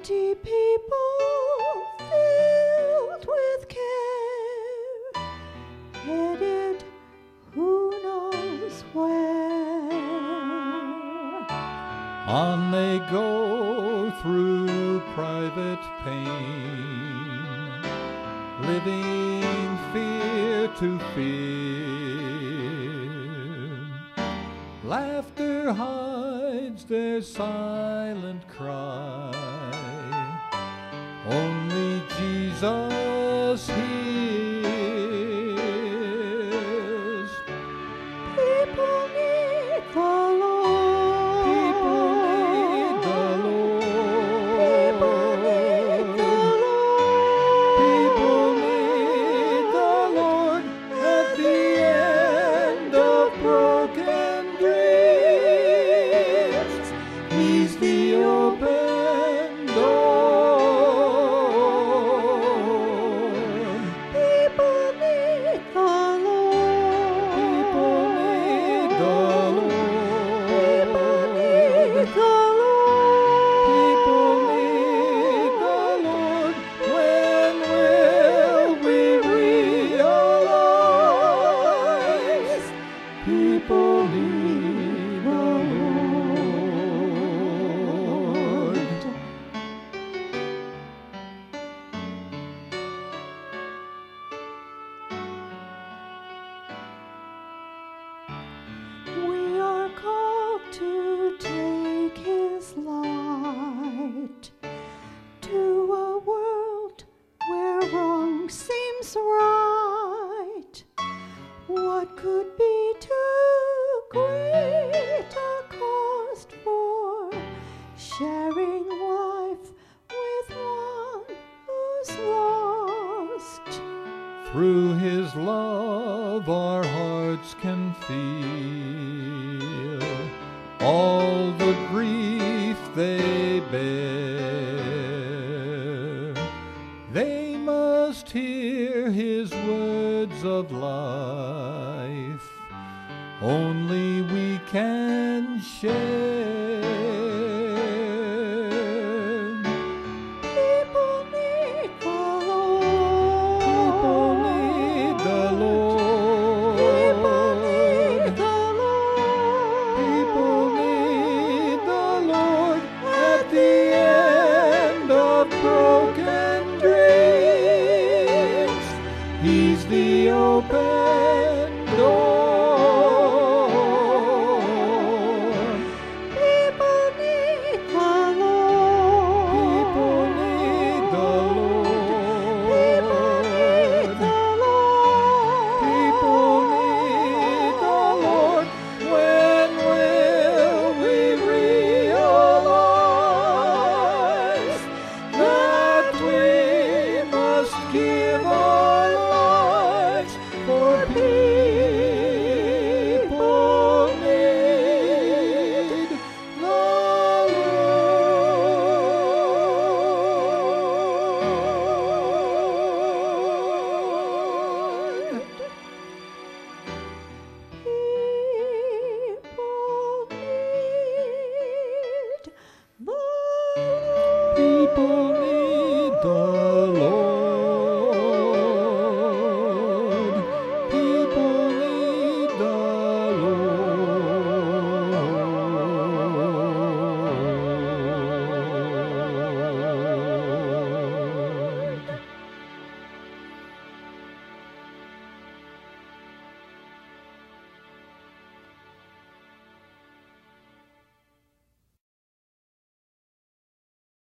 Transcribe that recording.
empty people filled with care, headed who knows where. On they go through private pain, living fear to fear Laughter hides their silent cry. Only Jesus Through his love our hearts can feel all the grief they bear. They must hear his words of life, only we can share.